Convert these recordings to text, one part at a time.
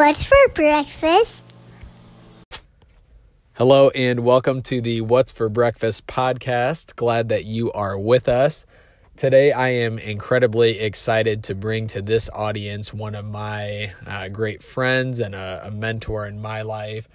What's for breakfast? Hello, and welcome to the What's for Breakfast podcast. Glad that you are with us. Today, I am incredibly excited to bring to this audience one of my uh, great friends and a, a, mentor in my life,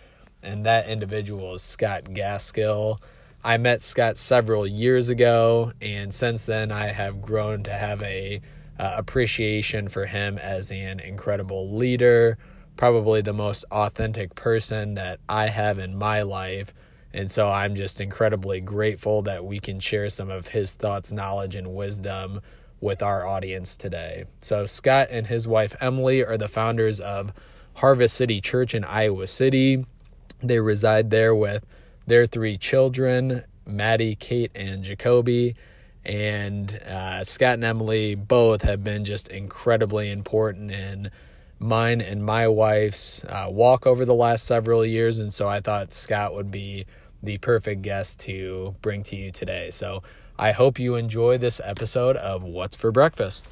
and that individual is Scott Gaskill. I met Scott several years ago, and since then, I have grown to have a uh, appreciation for him as an incredible leader probably the most authentic person that I have in my life. And so I'm just incredibly grateful that we can share some of his thoughts, knowledge, and wisdom with our audience today. So, Scott and his wife Emily are the founders of Harvest City Church in Iowa City. They reside there with their three children, Maddie, Kate, and Jacoby. And uh, Scott and Emily both have been just incredibly important in mine and my wife's uh, walk over the last several years. And so I thought Scott would be the perfect guest to bring to you today. So I hope you enjoy this episode of What's for Breakfast.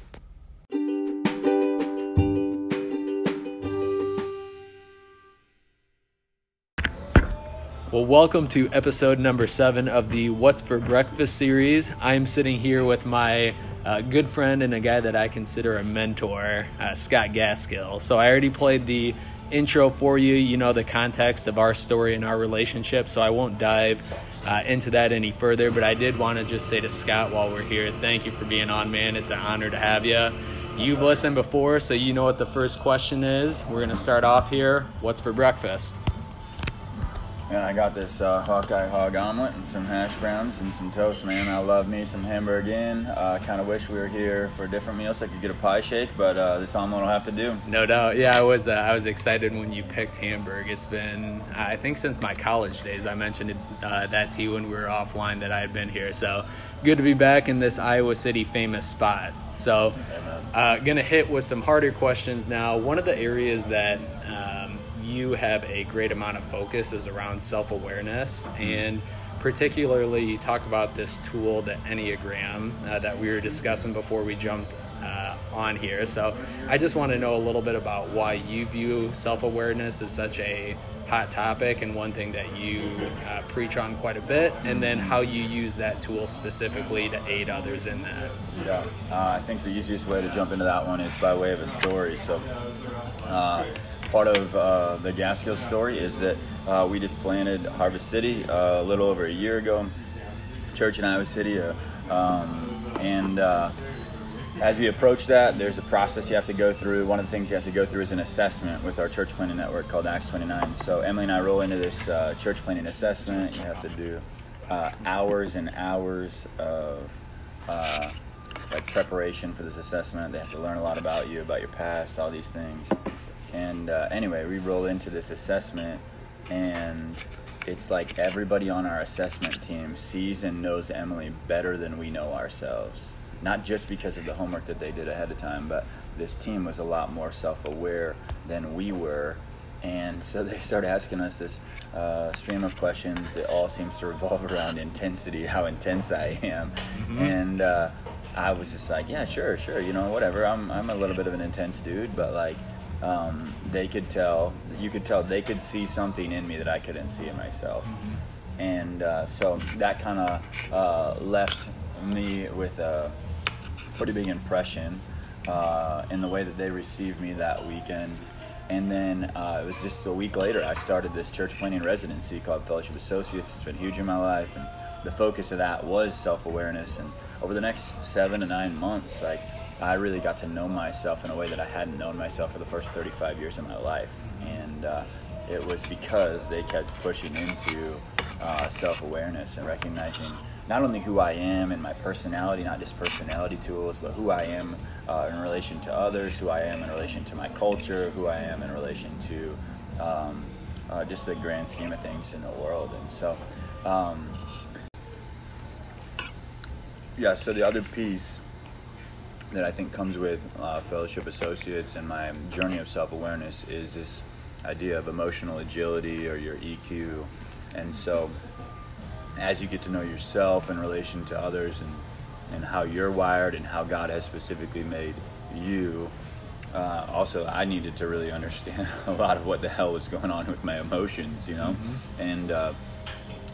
Well, welcome to episode number seven of the What's for Breakfast series. I'm sitting here with my a good friend and a guy that I consider a mentor, uh, Scott Gaskill. So I already played the intro for you. You know the context of our story and our relationship, so I won't dive uh, into that any further. But I did want to just say to Scott while we're here, thank you for being on, man. It's an honor to have you. You've listened before, so you know what the first question is. We're going to start off here. What's for breakfast? And I got this uh, Hawkeye hog omelet and some hash browns and some toast, man. I love me some Hamburg Inn. I uh, kind of wish we were here for a different meal so I could get a pie shake, but uh, this omelet will have to do. No doubt. Yeah, I was uh, I was excited when you picked Hamburg. It's been I think since my college days. I mentioned uh, that to you when we were offline that I had been here. So good to be back in this Iowa City famous spot. So uh, gonna hit with some harder questions now. One of the areas that you have a great amount of focus is around self awareness. Mm-hmm. And particularly, you talk about this tool, the Enneagram, uh, that we were discussing before we jumped uh, on here. So I just want to know a little bit about why you view self awareness as such a hot topic and one thing that you uh, preach on quite a bit, and then how you use that tool specifically to aid others in that. Yeah, uh, I think the easiest way to jump into that one is by way of a story. So, uh, part of uh, the Gaskill story is that uh, we just planted Harvest City uh, a little over a year ago, church in Iowa City, uh, um, and uh, as we approach that, there's a process you have to go through. One of the things you have to go through is an assessment with our church planting network called Acts 29. So Emily and I roll into this uh, church planting assessment. You have to do hours and hours of like preparation for this assessment. They have to learn a lot about you, about your past, all these things. And uh, anyway, we roll into this assessment, and it's like everybody on our assessment team sees and knows Emily better than we know ourselves. Not just because of the homework that they did ahead of time, but this team was a lot more self aware than we were. And so they start asking us this uh, stream of questions. It all seems to revolve around intensity, how intense I am. Mm-hmm. And uh, I was just like, yeah, sure, sure, you know, whatever. I'm, I'm a little bit of an intense dude, but like, um, they could tell, you could tell they could see something in me that I couldn't see in myself. Mm-hmm. And uh, so that kind of uh, left me with a pretty big impression uh, in the way that they received me that weekend. And then uh, it was just a week later, I started this church planting residency called Fellowship Associates. It's been huge in my life. And the focus of that was self awareness. And over the next seven to nine months, like I really got to know myself in a way that I hadn't known myself for the first 35 years of my life. And uh, it was because they kept pushing into uh, self awareness and recognizing not only who I am and my personality, not just personality tools, but who I am uh, in relation to others, who I am in relation to my culture, who I am in relation to um, uh, just the grand scheme of things in the world. And so, um, yeah, so the other piece that I think comes with uh, fellowship associates and my journey of self awareness is this idea of emotional agility or your EQ. And so, as you get to know yourself in relation to others and, and how you're wired and how God has specifically made you, uh, also I needed to really understand a lot of what the hell was going on with my emotions, you know, and uh,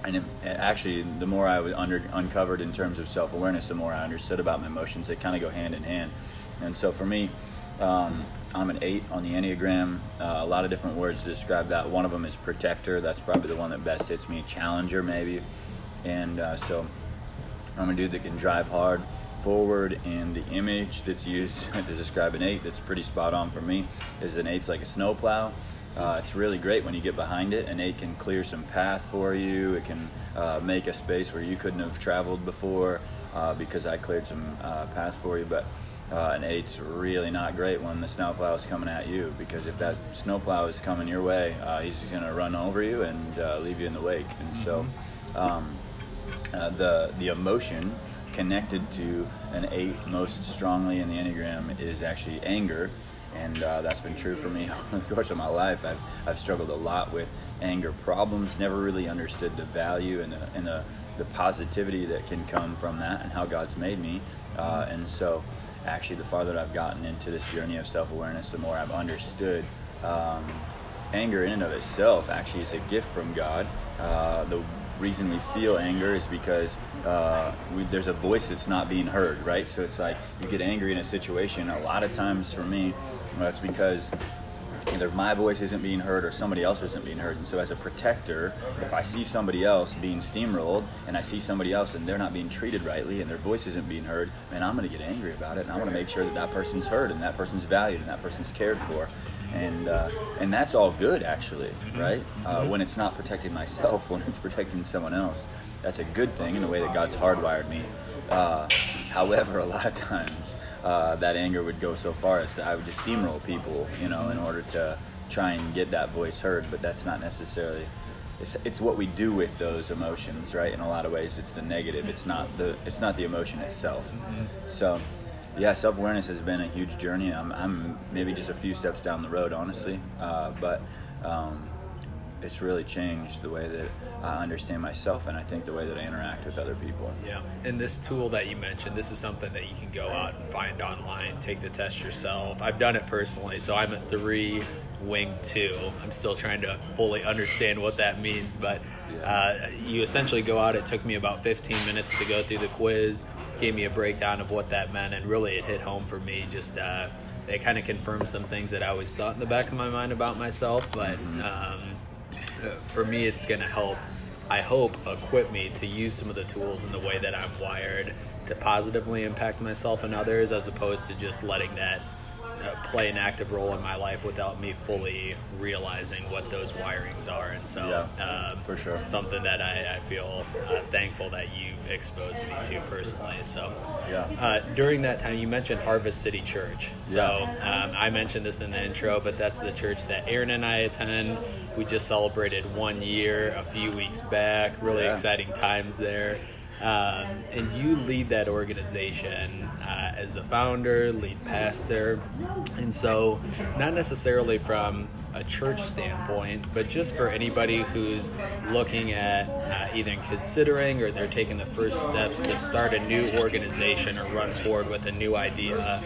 and it, actually the more I was under uncovered in terms of self awareness, the more I understood about my emotions. They kind of go hand in hand, and so for me. Um, I'm an eight on the Enneagram. Uh, a lot of different words to describe that. One of them is protector. That's probably the one that best hits me. Challenger, maybe. And uh, so I'm a dude that can drive hard forward. And the image that's used to describe an eight that's pretty spot on for me is an eight's like a snowplow. Uh, it's really great when you get behind it. and eight can clear some path for you. It can uh, make a space where you couldn't have traveled before uh, because I cleared some uh, path for you. But uh, an eight's really not great when the snowplow is coming at you because if that snowplow is coming your way, uh, he's going to run over you and uh, leave you in the wake. And so, um, uh, the the emotion connected to an eight most strongly in the enneagram is actually anger, and uh, that's been true for me over the course of my life. I've I've struggled a lot with anger problems. Never really understood the value and the and the the positivity that can come from that and how God's made me, uh, and so actually the farther I've gotten into this journey of self-awareness, the more I've understood um, anger in and of itself actually is a gift from God. Uh, the reason we feel anger is because uh, we, there's a voice that's not being heard, right? So it's like you get angry in a situation. A lot of times for me, it's because either my voice isn't being heard or somebody else isn't being heard. And so, as a protector, if I see somebody else being steamrolled and I see somebody else and they're not being treated rightly and their voice isn't being heard, man, I'm going to get angry about it and I want to make sure that that person's heard and that person's valued and that person's cared for. And uh, and that's all good actually, right? Uh, when it's not protecting myself, when it's protecting someone else, that's a good thing in the way that God's hardwired me. Uh, however, a lot of times uh, that anger would go so far as I would just steamroll people, you know, in order to try and get that voice heard. But that's not necessarily. It's, it's what we do with those emotions, right? In a lot of ways, it's the negative. It's not the it's not the emotion itself. So, yeah, self awareness has been a huge journey. I'm, I'm maybe just a few steps down the road, honestly, uh, but. Um, it's really changed the way that I understand myself and I think the way that I interact with other people. Yeah. And this tool that you mentioned, this is something that you can go out and find online, take the test yourself. I've done it personally. So I'm a three wing two. I'm still trying to fully understand what that means, but uh, you essentially go out. It took me about 15 minutes to go through the quiz, gave me a breakdown of what that meant, and really it hit home for me. Just, uh, it kind of confirmed some things that I always thought in the back of my mind about myself, but um, for me, it's going to help, I hope, equip me to use some of the tools in the way that I'm wired to positively impact myself and others as opposed to just letting that play an active role in my life without me fully realizing what those wirings are. And so, Yeah, um, for sure. something that I, I feel uh, thankful that you've exposed me to personally. So, Yeah. uh, during that time, you mentioned Harvest City Church. So, um, I mentioned this in the intro, but that's the church that Aaron and I attend. We just celebrated one year a few weeks back. Really Yeah. exciting times there. Um, and you lead that organization uh, as the founder, lead pastor. And so, not necessarily from a church standpoint, but just for anybody who's looking at uh, either considering or they're taking the first steps to start a new organization or run forward with a new idea,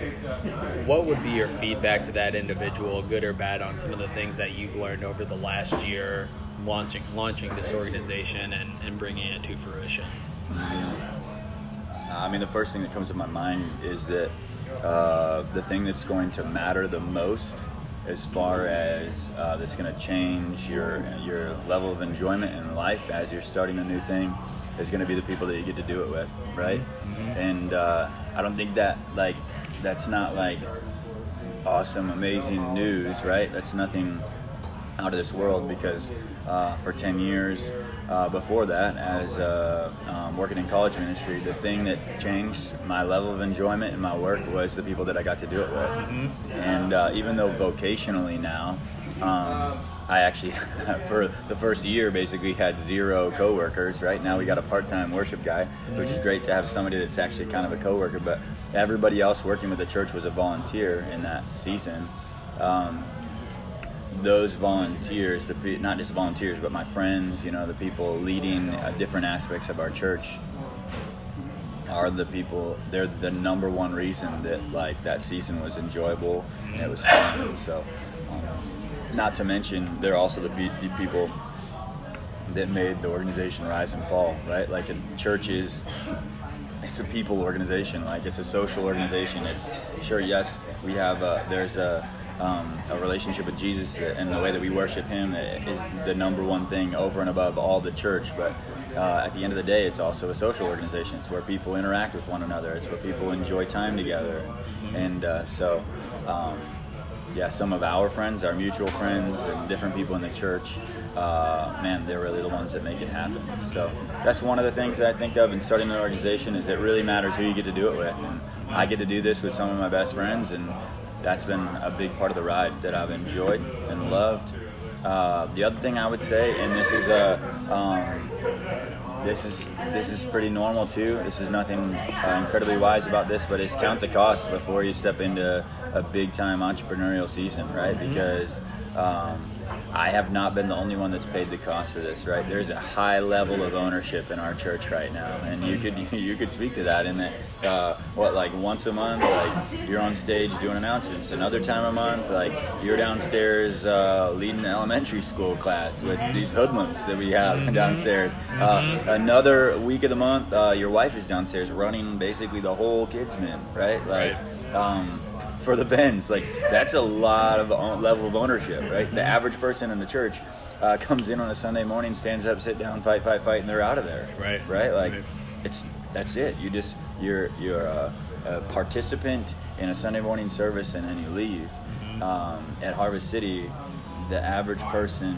what would be your feedback to that individual, good or bad, on some of the things that you've learned over the last year launching launching this organization and, and bringing it to fruition? I mean, the first thing that comes to my mind is that uh, the thing that's going to matter the most, as far as uh, that's going to change your your level of enjoyment in life as you're starting a new thing, is going to be the people that you get to do it with, right? And uh, I don't think that like that's not like awesome, amazing news, right? That's nothing out of this world because uh, for 10 years uh, before that, as uh, um, working in college ministry, the thing that changed my level of enjoyment in my work was the people that I got to do it with. And uh, even though vocationally now, um, I actually, for the first year, basically had zero coworkers. Right now, we got a part-time worship guy, which is great to have somebody that's actually kind of a coworker. But everybody else working with the church was a volunteer in that season. Um, those volunteers, the not just volunteers, but my friends, you know, the people leading uh, different aspects of our church, are the people. They're the number one reason that like that season was enjoyable and it was fun. So, um, not to mention, they're also the, pe- the people that made the organization rise and fall. Right, like in churches, it's a people organization. Like it's a social organization. It's sure, yes, we have. A, there's a um, a relationship with Jesus and the way that we worship Him is the number one thing over and above all the church. But uh, at the end of the day, it's also a social organization. It's where people interact with one another. It's where people enjoy time together. And uh, so, um, yeah, some of our friends, our mutual friends, and different people in the church, uh, man, they're really the ones that make it happen. So that's one of the things that I think of in starting an organization is it really matters who you get to do it with. And I get to do this with some of my best friends, and that's been a big part of the ride that I've enjoyed and loved. Uh, the other thing I would say, and this is a um, this is this is pretty normal too. This is nothing uh, incredibly wise about this, but it's count the costs before you step into a big time entrepreneurial season, right? Because um, I have not been the only one that's paid the cost of this, right? There's a high level of ownership in our church right now, and you could you could speak to that in that uh, what like once a month, like you're on stage doing announcements. Another time a month, like you're downstairs uh, leading an elementary school class with these hoodlums that we have downstairs. Uh, another week of the month, uh, your wife is downstairs running basically the whole kids' min, right? Like. Um, for the Benz. Like that's a lot of own- level of ownership, right? The average person in the church uh, comes in on a Sunday morning, stands up, sit down, fight, fight, fight, and they're out of there. Right. Right. Like Right. it's that's it. You just you're you're a, a participant in a Sunday morning service, and then you leave. Um, at Harvest City, the average person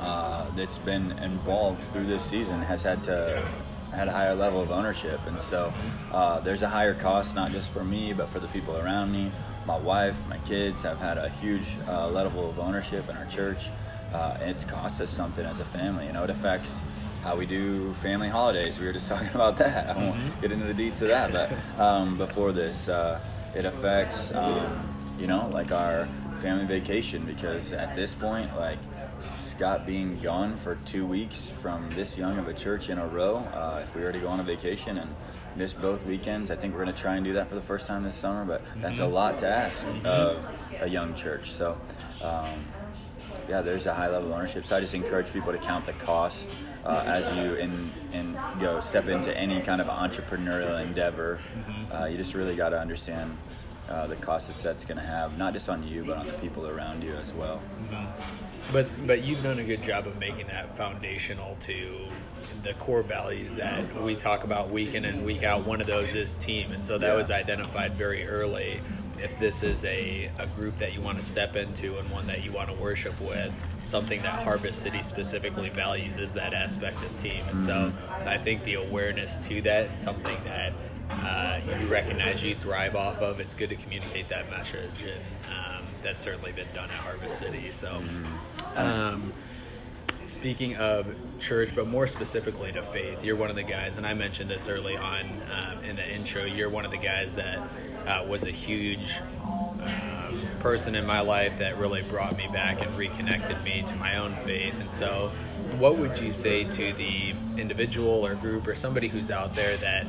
uh, that's been involved through this season has had to had a higher level of ownership, and so uh, there's a higher cost not just for me but for the people around me. My wife, my kids have had a huge uh, level of ownership in our church, uh, and it's cost us something as a family. You know, it affects how we do family holidays. We were just talking about that. I won't get into the deets of that, but um, before this, uh, it affects um, you know like our family vacation because at this point, like Scott being gone for two weeks from this young of a church in a row, uh, if we were to go on a vacation and miss both weekends, I think we're going to try and do that for the first time this summer. But that's a lot to ask of a young church. So. Um, yeah, there's a high level of ownership. So I just encourage people to count the cost uh, as you in in you know step into any kind of entrepreneurial endeavor. Uh, you just really got to understand uh, the cost that that's going to have, not just on you, but on the people around you as well. But but you've done a good job of making that foundational to the core values that we talk about week in and week out. One of those is team, and so that Yeah. was identified very early. If this is a, a group that you want to step into and one that you want to worship with, something that Harvest City specifically values is that aspect of team. And so I think the awareness to that, something that uh, you recognize you thrive off of, it's good to communicate that message. And um, that's certainly been done at Harvest City. So. Um, speaking of church, but more specifically to faith, you're one of the guys, and I mentioned this early on um, in the intro. You're one of the guys that uh, was a huge um, person in my life that really brought me back and reconnected me to my own faith. And so, what would you say to the individual or group or somebody who's out there that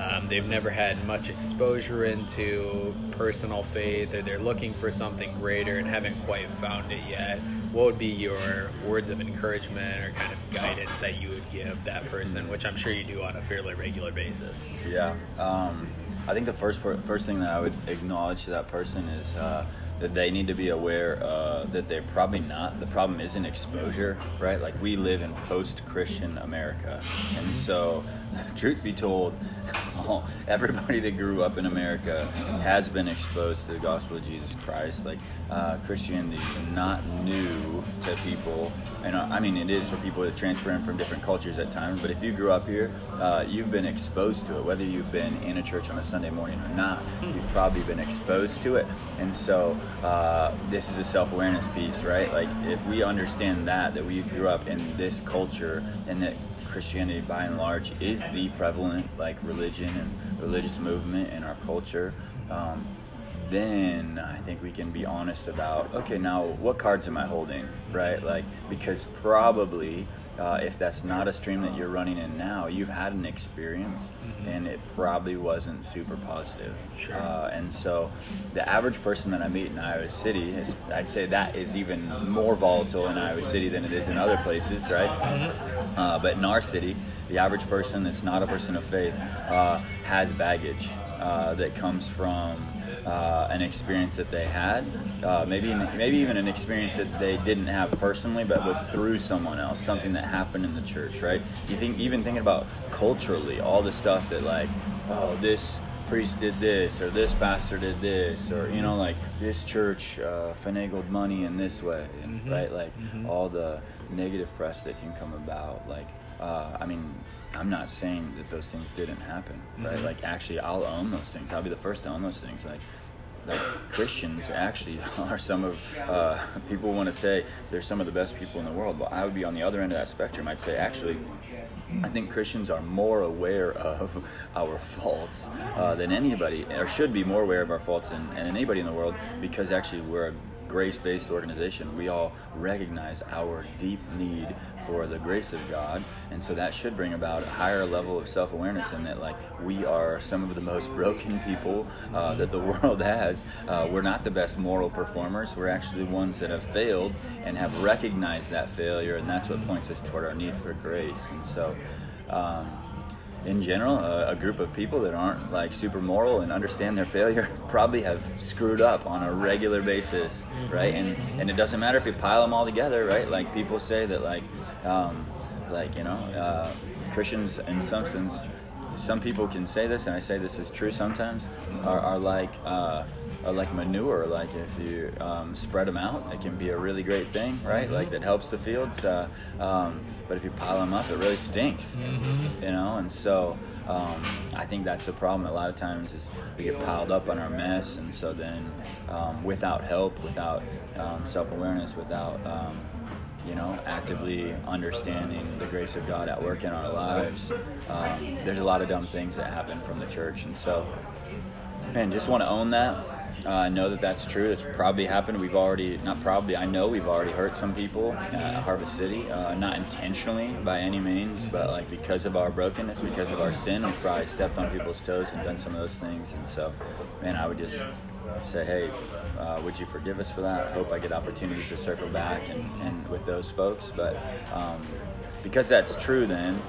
um, they've never had much exposure into personal faith, or they're looking for something greater and haven't quite found it yet. What would be your words of encouragement or kind of guidance that you would give that person, which I'm sure you do on a fairly regular basis? Yeah, um, I think the first per- first thing that I would acknowledge to that person is uh, that they need to be aware uh, that they're probably not. The problem isn't exposure, right? Like we live in post-Christian America, and so, truth be told, everybody that grew up in America has been exposed to the gospel of Jesus Christ. Like uh, Christianity is not new to people, and uh, I mean it is for people that transfer in from different cultures at times. But if you grew up here, uh, you've been exposed to it, whether you've been in a church on a Sunday morning or not. You've probably been exposed to it, and so uh, this is a self-awareness piece, right? Like if we understand that that we grew up in this culture and that Christianity, by and large, is the prevalent like religion and religious movement in our culture. Um, then I think we can be honest about okay, now what cards am I holding, right? Like because probably uh, if that's not a stream that you're running in now, you've had an experience mm-hmm. and it probably wasn't super positive. Sure. Uh, and so the average person that I meet in Iowa City, is, I'd say that is even more volatile in Iowa City than it is in other places, right? Mm-hmm. Uh, but in our city, the average person that's not a person of faith uh, has baggage uh, that comes from uh, an experience that they had, uh, maybe maybe even an experience that they didn't have personally, but was through someone else, something that happened in the church, right? You think even thinking about culturally, all the stuff that like, oh, this priest did this, or this pastor did this, or you know, like this church uh, finagled money in this way, mm-hmm. right? Like mm-hmm. all the negative press that can come about, like uh, I mean, I'm not saying that those things didn't happen, right? Mm-hmm. Like, actually, I'll own those things. I'll be the first to own those things. Like, like Christians actually are some of uh, people want to say they're some of the best people in the world. But I would be on the other end of that spectrum. I'd say actually, I think Christians are more aware of our faults uh, than anybody, or should be more aware of our faults than, than anybody in the world, because actually we're a grace based organization, we all recognize our deep need for the grace of God. And so that should bring about a higher level of self awareness in that, like, we are some of the most broken people uh, that the world has. Uh, we're not the best moral performers. We're actually ones that have failed and have recognized that failure. And that's what points us toward our need for grace. And so, um, in general, a, a, group of people that aren't like super moral and understand their failure probably have screwed up on a regular basis, right? And and it doesn't matter if you pile them all together, right? Like people say that like, um, like you know, uh, Christians in some sense, some people can say this, and I say this is true sometimes, are, are like. Uh, uh, like manure. Like if you um, spread them out, it can be a really great thing, right? Mm-hmm. Like that helps the fields. Uh, um, but if you pile them up, it really stinks, mm-hmm. you know. And so um, I think that's the problem. A lot of times is we get piled up on our mess, and so then um, without help, without um, self-awareness, without um, you know, actively understanding the grace of God at work in our lives. Um, there's a lot of dumb things that happen from the church, and so, man, just want to own that. Uh, I know that that's true. It's probably happened. We've already, not probably, I know we've already hurt some people at Harvest City. Uh, not intentionally by any means, but like because of our brokenness, because of our sin, we've probably stepped on people's toes and done some of those things. And so, man, I would just say, hey, uh, would you forgive us for that? I hope I get opportunities to circle back and, and with those folks. But um, because that's true, then,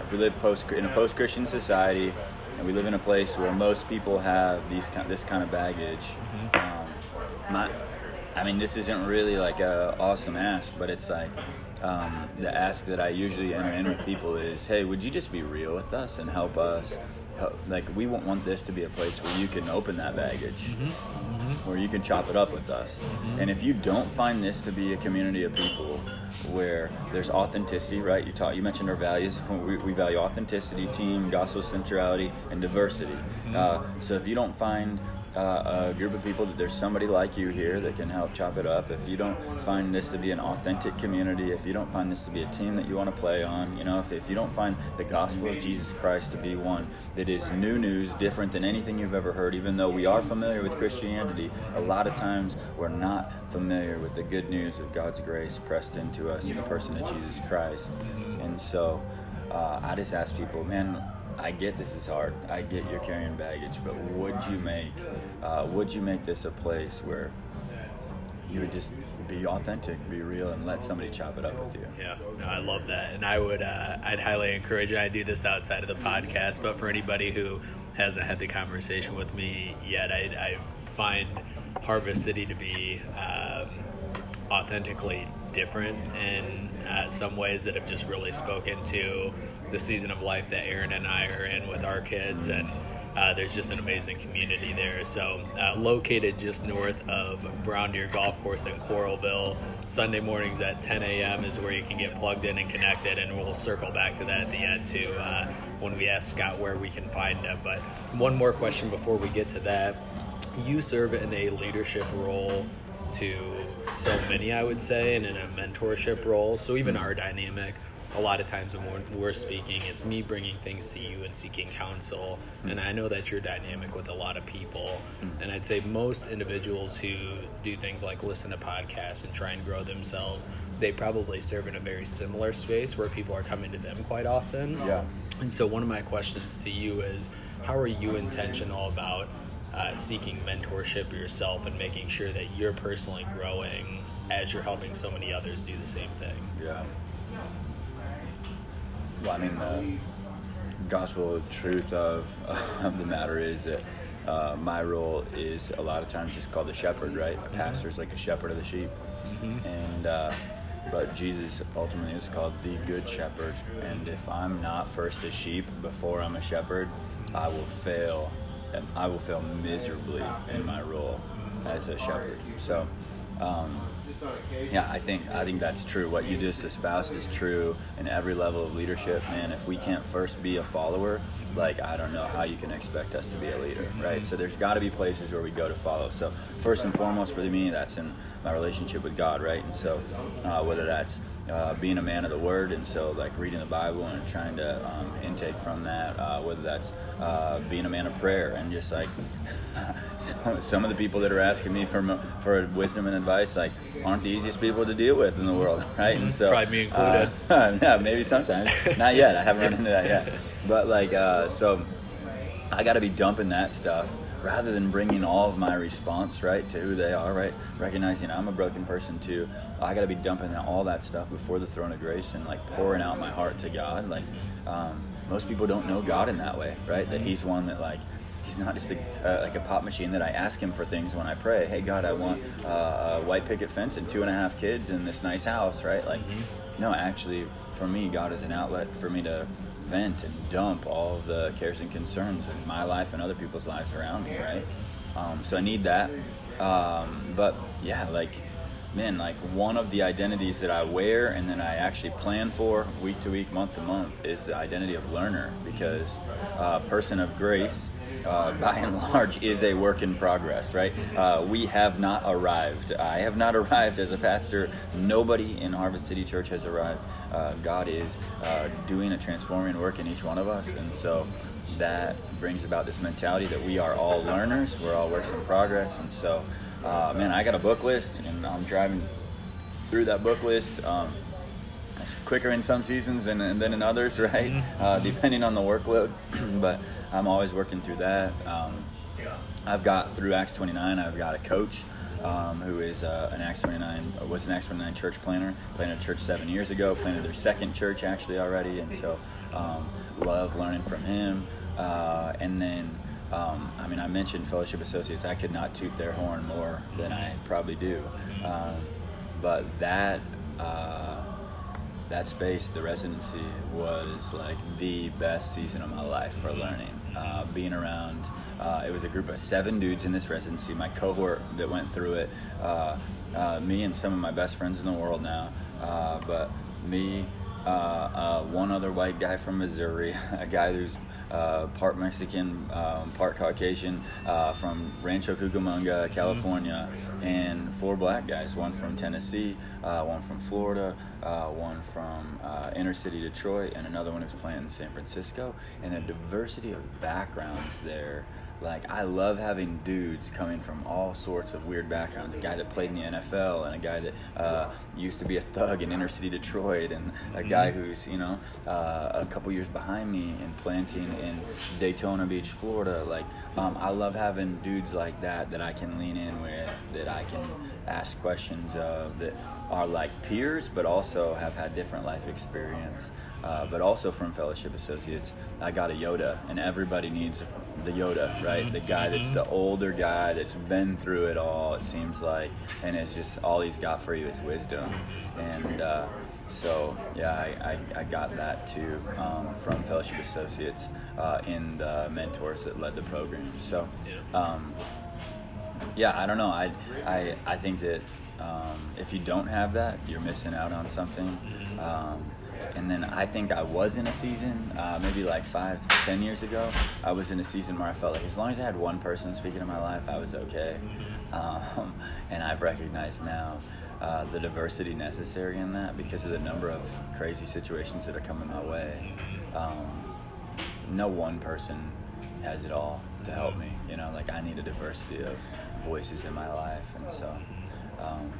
if we live post in a post Christian society, and we live in a place where most people have these kind, this kind of baggage. Mm-hmm. Um, not, I mean, this isn't really like a awesome ask, but it's like um, the ask that I usually enter in with people is, "Hey, would you just be real with us and help us?" Help, like, we won't want this to be a place where you can open that baggage. Mm-hmm mm-hmm. where you can chop it up with us. Mm-hmm. And if you don't find this to be a community of people where there's authenticity, right? You talk, you mentioned our values. We, we value authenticity, team, gospel centrality, and diversity. Mm-hmm. Uh, so if you don't find uh, a group of people that there's somebody like you here that can help chop it up. If you don't find this to be an authentic community, if you don't find this to be a team that you want to play on, you know, if, if you don't find the gospel of Jesus Christ to be one that is new news, different than anything you've ever heard, even though we are familiar with Christianity, a lot of times we're not familiar with the good news of God's grace pressed into us in the person of Jesus Christ. And so uh, I just ask people, man, I get this is hard. I get you're carrying baggage, but would you make uh, would you make this a place where you would just be authentic, be real, and let somebody chop it up with you? Yeah, no, I love that, and I would uh, I'd highly encourage. I do this outside of the podcast, but for anybody who hasn't had the conversation with me yet, I, I find Harvest City to be um, authentically different in uh, some ways that have just really spoken to the season of life that Aaron and I are in with our kids, and uh, there's just an amazing community there. So, uh, located just north of Brown Deer Golf Course in Coralville, Sunday mornings at 10 a.m. is where you can get plugged in and connected, and we'll circle back to that at the end too uh, when we ask Scott where we can find him. But one more question before we get to that: You serve in a leadership role to so many, I would say, and in a mentorship role. So even our dynamic a lot of times when we're, we're speaking, it's me bringing things to you and seeking counsel. Mm. And I know that you're dynamic with a lot of people. Mm. And I'd say most individuals who do things like listen to podcasts and try and grow themselves, they probably serve in a very similar space where people are coming to them quite often. Yeah. And so one of my questions to you is, how are you intentional about uh, seeking mentorship yourself and making sure that you're personally growing as you're helping so many others do the same thing. Yeah. Well, I mean, the gospel truth of, of the matter is that uh, my role is a lot of times just called the shepherd, right? A pastor is like a shepherd of the sheep. Mm-hmm. And, uh, but Jesus ultimately is called the good shepherd. And if I'm not first a sheep before I'm a shepherd, I will fail. And I will fail miserably in my role as a shepherd. So, um, yeah, I think I think that's true. What you just espoused is true in every level of leadership. Man, if we can't first be a follower, like I don't know how you can expect us to be a leader, right? So there's got to be places where we go to follow. So first and foremost for me, that's in my relationship with God, right? And so uh, whether that's uh, being a man of the word and so like reading the bible and trying to um, intake from that uh, whether that's uh, being a man of prayer and just like some, some of the people that are asking me for for wisdom and advice like aren't the easiest people to deal with in the world right? And so probably me included. uh, yeah maybe sometimes. Not yet. I haven't run into that yet. But like uh, so i got to be dumping that stuff rather than bringing all of my response right to who they are right? Recognizing i'm a broken person too. I got to be dumping all that stuff before the throne of grace and like pouring out my heart to god. Like um, most people don't know god in that way right? That he's one that like he's not just a, uh, like a pop machine that I ask him for things when I pray. Hey God, I want uh, a white picket fence and two and a half kids and this nice house, right? Like, mm-hmm. no, actually, for me, God is an outlet for me to vent and dump all the cares and concerns of my life and other people's lives around me, right? Um, so I need that. Um, but yeah, like, man, like one of the identities that I wear and then I actually plan for week to week, month to month is the identity of learner because a uh, person of grace uh, by and large, is a work in progress, right? Uh, we have not arrived. I have not arrived as a pastor. Nobody in Harvest City Church has arrived. Uh, God is uh, doing a transforming work in each one of us. And so that brings about this mentality that we are all learners, we're all works in progress. And so, uh, man, I got a book list, and I'm driving through that book list. Um, it's quicker in some seasons and, and then in others, right? Mm-hmm. Uh, depending on the workload. but I'm always working through that. Um, I've got through Acts 29. I've got a coach um, who is uh, an Acts 29 was an Acts 29 church planter. Planted a church seven years ago. Planted their second church actually already, and so um, love learning from him. Uh, and then um, I mean, I mentioned Fellowship Associates. I could not toot their horn more than I probably do. Um, but that uh, that space, the residency, was like the best season of my life for learning uh, being around. Uh, it was a group of seven dudes in this residency. My cohort that went through it, uh, uh me and some of my best friends in the world now, uh, but me, one other white guy from Missouri, a guy who's uh, part Mexican, um, part Caucasian, uh, from Rancho Cucamonga, California, mm-hmm. and four black guys. One from Tennessee, uh, one from Florida, uh, one from uh, inner city Detroit, and another one who's playing in San Francisco. And the diversity of backgrounds there like I love having dudes coming from all sorts of weird backgrounds. A guy that played in the NFL, and a guy that uh, used to be a thug in inner city Detroit, and a mm-hmm. guy who's you know uh, a couple years behind me and planting in Daytona Beach, Florida. Like um, I love having dudes like that that I can lean in with, that I can ask questions of, that are like peers, but also have had different life experience. Uh, but also from Fellowship Associates, I got a Yoda, and everybody needs the Yoda, right? The guy that's the older guy that's been through it all, it seems like, and it's just all he's got for you is wisdom. And uh, so, yeah, I, I, I, got that too um, from Fellowship Associates uh, in the mentors that led the program. So, um, yeah, I don't know. I, I, I think that um, if you don't have that, you're missing out on something. And then I think I was in a season, uh, maybe like five, ten years ago. I was in a season where I felt like as long as I had one person speaking in my life, I was okay. Um, and I've recognized now uh, the diversity necessary in that because of the number of crazy situations that are coming my way. Um, no one person has it all to help me. You know, like I need a diversity of voices in my life, and so um,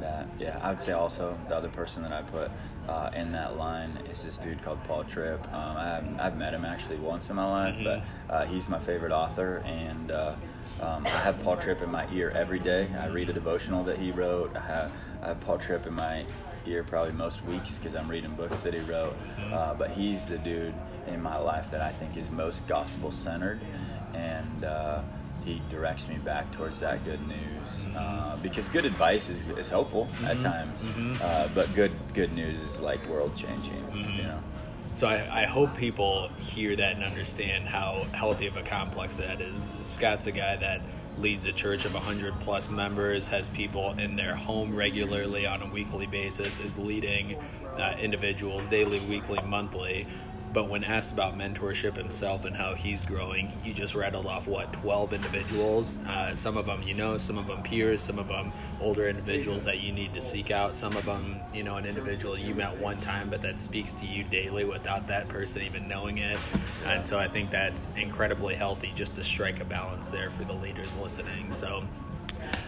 that yeah, I would say also the other person that I put uh, in that line is this dude called Paul Tripp. Um, I have, I've met him actually once in my life, but uh, he's my favorite author, and uh, um, I have Paul Tripp in my ear every day. I read a devotional that he wrote. I have, I have Paul Tripp in my ear probably most weeks because I'm reading books that he wrote. Uh, but he's the dude in my life that I think is most gospel centered, and uh, he directs me back towards that good news. Uh, because good advice is, is helpful at times, uh, but good good news is like world changing. You know. So I, I hope people hear that and understand how healthy of a complex that is. Scott's a guy that leads a church of 100 plus members, has people in their home regularly on a weekly basis, is leading uh, individuals daily, weekly, monthly. But when asked about mentorship himself and how he's growing, you just rattled off what 12 individuals. Uh, some of them you know, some of them peers, some of them older individuals that you need to seek out. Some of them, you know, an individual you met one time, but that speaks to you daily without that person even knowing it. And so I think that's incredibly healthy just to strike a balance there for the leaders listening. So.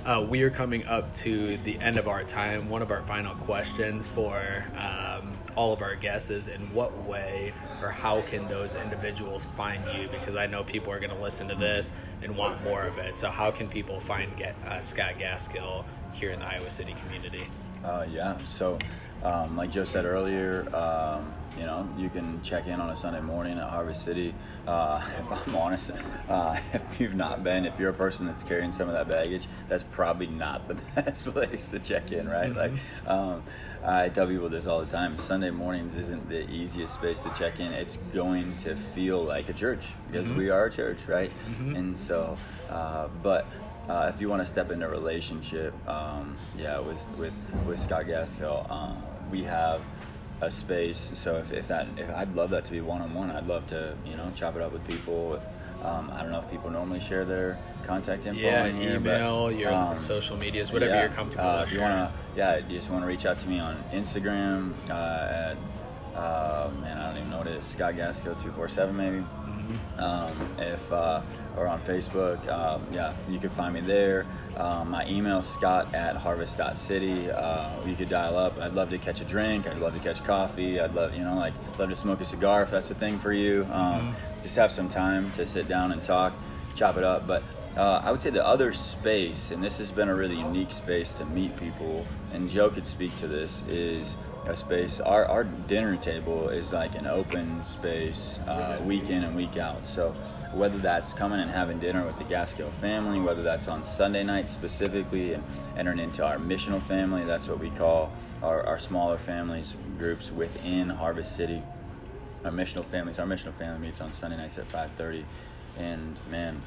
Uh, we are coming up to the end of our time. One of our final questions for um, all of our guests is in what way or how can those individuals find you? Because I know people are going to listen to this and want more of it. So, how can people find Ga- uh, Scott Gaskill here in the Iowa City community? Uh, yeah. So, um, like Joe said earlier, um, you know, you can check in on a Sunday morning at Harvest City. Uh, if I'm honest, uh, if you've not been, if you're a person that's carrying some of that baggage, that's probably not the best place to check in, right? Like, um, I tell people this all the time. Sunday mornings isn't the easiest space to check in. It's going to feel like a church because we are a church, right? And so, uh, but uh, if you want to step into a relationship, um, yeah, with with with Scott Gaskill, uh, we have a space. So if, if that, if I'd love that to be one on one. I'd love to you know chop it up with people. If, um, I don't know if people normally share their contact info Yeah, in here, but, email, your um, social medias, whatever yeah, you're comfortable uh, with if you wanna, yeah, you just want to reach out to me on Instagram uh, at uh, man, I don't even know what it is. Scott Gasco two four seven maybe. Mm-hmm. Um, if uh, or on Facebook, um, yeah, you can find me there. Um, my email is Scott at harvest.city. Uh, you could dial up. I'd love to catch a drink. I'd love to catch coffee. I'd love you know like love to smoke a cigar if that's a thing for you. Um, Just have some time to sit down and talk, chop it up. But uh, I would say the other space, and this has been a really unique space to meet people, and Joe could speak to this, is a space. Our, our dinner table is like an open space uh, week in and week out. So whether that's coming and having dinner with the Gaskill family, whether that's on Sunday nights specifically and entering into our missional family, that's what we call our, our smaller families groups within Harvest City our missional families. Our missional family meets on Sunday nights at 5:30, and man,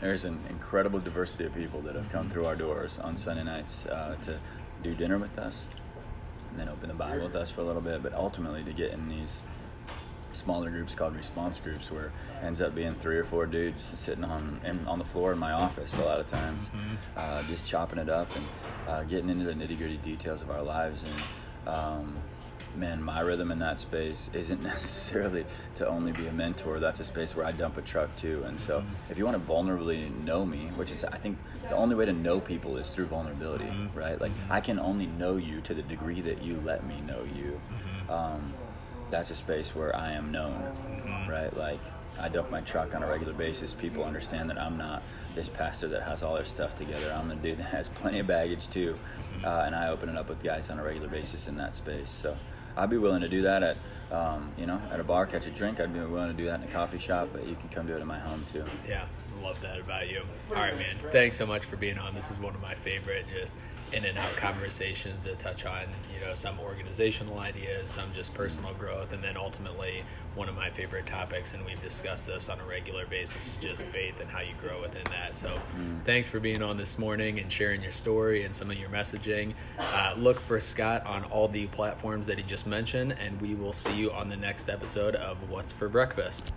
there's an incredible diversity of people that have come through our doors on Sunday nights uh, to do dinner with us, and then open the Bible with us for a little bit, but ultimately to get in these smaller groups called response groups where it ends up being three or four dudes sitting on in, on the floor in my office a lot of times uh, just chopping it up and uh, getting into the nitty-gritty details of our lives and um, man my rhythm in that space isn't necessarily to only be a mentor. That's a space where i dump a truck too. And so if you want to vulnerably know me which is i think the only way to know people is through vulnerability mm-hmm. right? Like mm-hmm. i can only know you to the degree that you let me know you. Mm-hmm. Um, that's a space where I am known, right? Like I dump my truck on a regular basis. People understand that I'm not this pastor that has all their stuff together. I'm the dude that has plenty of baggage too, uh, and I open it up with guys on a regular basis in that space. So I'd be willing to do that at, um, you know, at a bar, catch a drink. I'd be willing to do that in a coffee shop, but you can come do it in my home too. Yeah, love that about you. All right, man. Thanks so much for being on. This is one of my favorite just in and out conversations to touch on, you know, some organizational ideas, some just personal growth, and then ultimately one of my favorite topics, and we've discussed this on a regular basis, is just faith and how you grow within that. So, thanks for being on this morning and sharing your story and some of your messaging. Uh, look for Scott on all the platforms that he just mentioned, and we will see you on the next episode of What's for Breakfast.